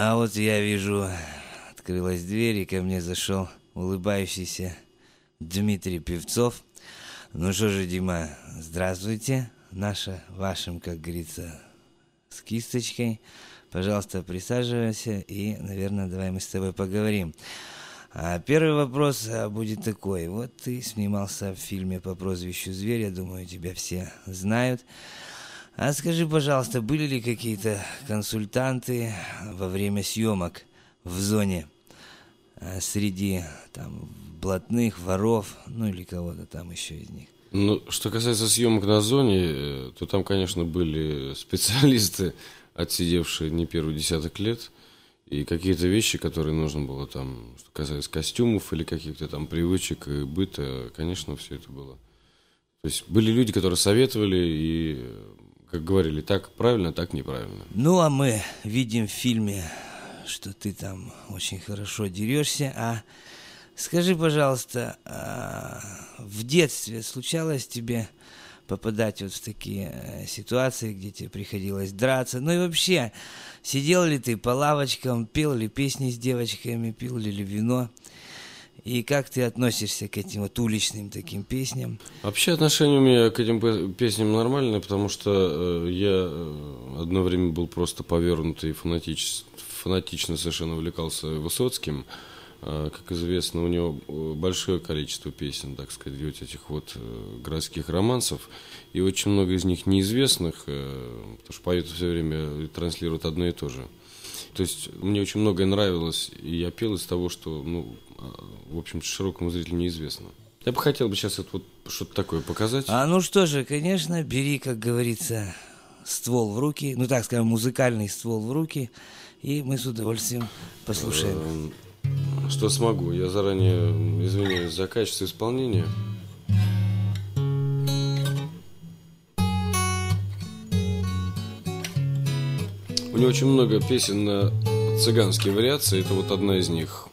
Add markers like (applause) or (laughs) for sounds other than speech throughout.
А вот я вижу, открылась дверь, и ко мне зашел улыбающийся Дмитрий Певцов. Ну что же, Дима, здравствуйте. Наша, вашим, как говорится, с кисточкой. Пожалуйста, присаживайся, и, наверное, давай мы с тобой поговорим. А первый вопрос а, будет такой. Вот ты снимался в фильме по прозвищу «Зверь», я думаю, тебя все знают. А скажи, пожалуйста, были ли какие-то консультанты во время съемок в зоне а, среди там блатных, воров, ну или кого-то там еще из них? Ну, что касается съемок на зоне, э, то там, конечно, были специалисты, отсидевшие не первый десяток лет, и какие-то вещи, которые нужно было там, что касается костюмов или каких-то там привычек и быта, конечно, все это было. То есть были люди, которые советовали и, как говорили, так правильно, так неправильно. Ну, а мы видим в фильме, что ты там очень хорошо дерешься, а скажи, пожалуйста, а в детстве случалось тебе попадать вот в такие э, ситуации, где тебе приходилось драться. Ну и вообще, сидел ли ты по лавочкам, пел ли песни с девочками, пил ли, ли вино? И как ты относишься к этим вот уличным таким песням? Вообще отношение у меня к этим песням нормальное, потому что э, я э, одно время был просто повернутый и фанатич, фанатично совершенно увлекался Высоцким. А, как известно, у него э, большое количество песен, так сказать, вот этих вот э, городских романсов, и очень много из них неизвестных, э, потому что поэты все время транслируют одно и то же. То есть мне очень многое нравилось, и я пел из того, что, ну, в общем, широкому зрителю неизвестно. Я бы хотел бы сейчас это вот что-то такое показать. А ну что же, конечно, бери, как говорится, ствол в руки, ну так скажем, музыкальный ствол в руки, и мы с удовольствием послушаем. Эм, что смогу. Я заранее извиняюсь за качество исполнения. У него очень много песен на цыганские вариации. Это вот одна из них.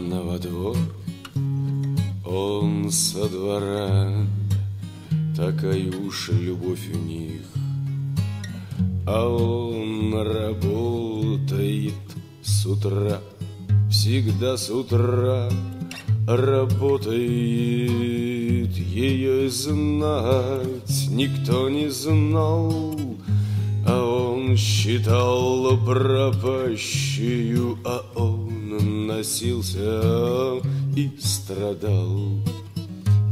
Анна во двор, он со двора, Такая уж любовь у них. А он работает с утра, всегда с утра работает. Ее знать никто не знал, а он считал пропащую, а он носился и страдал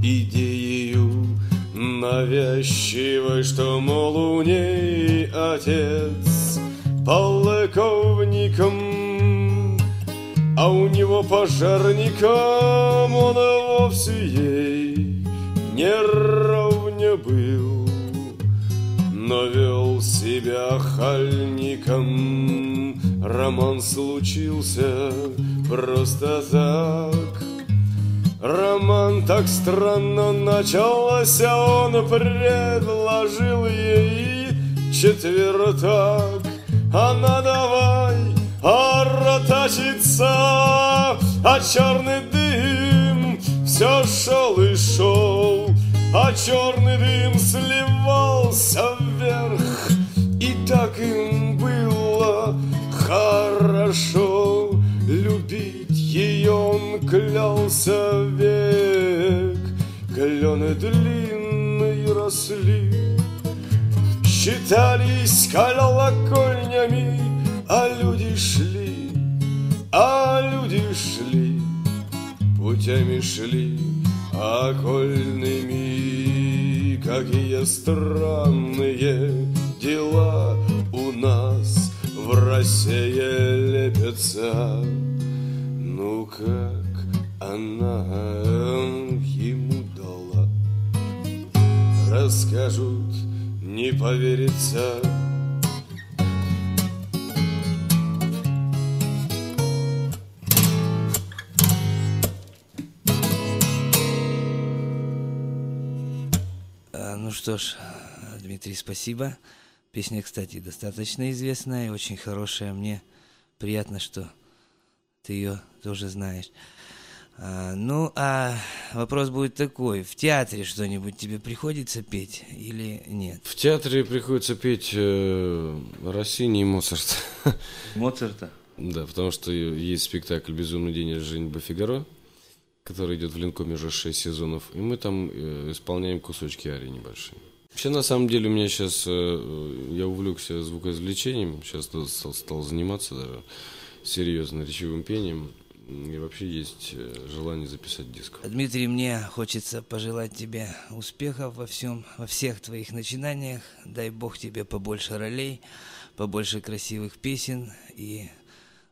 идеею навязчивой, что, мол, у ней отец полковником, а у него пожарником он вовсе ей не ровня был, но вел себя хальником. Роман случился просто так, Роман так странно начался, он предложил ей четвертак. Она давай оротачиться, а черный дым все шел и шел, а черный дым сливался клялся век, Клены длинные росли, Считались колокольнями, А люди шли, а люди шли, Путями шли окольными. Какие странные дела у нас в России лепятся. Ну как она ему дала Расскажут, не поверится а, Ну что ж, Дмитрий, спасибо. Песня, кстати, достаточно известная и очень хорошая. Мне приятно, что ты ее тоже знаешь. А, ну, а вопрос будет такой. В театре что-нибудь тебе приходится петь или нет? В театре приходится петь э, Россини и Моцарт. (laughs) Моцарта? Да, потому что есть спектакль «Безумный день женитьбы Фигаро», который идет в Ленкоме уже 6 сезонов, и мы там э, исполняем кусочки арии небольшие. Вообще, на самом деле, у меня сейчас, э, я увлекся звукоизвлечением, сейчас стал, стал заниматься даже серьезно речевым пением. И вообще есть э, желание записать диск. Дмитрий, мне хочется пожелать тебе успехов во всем, во всех твоих начинаниях. Дай Бог тебе побольше ролей, побольше красивых песен и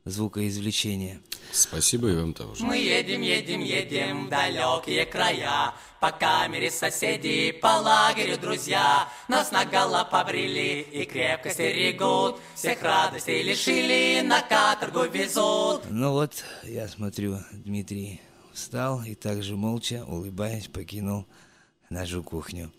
звукоизвлечения. Спасибо и вам того же. Мы едем, едем, едем в далекие края, По камере соседи, по лагерю друзья. Нас наголо побрили и крепко стерегут, Всех радостей лишили, на каторгу везут. Ну вот, я смотрю, Дмитрий встал и также молча, улыбаясь, покинул нашу кухню.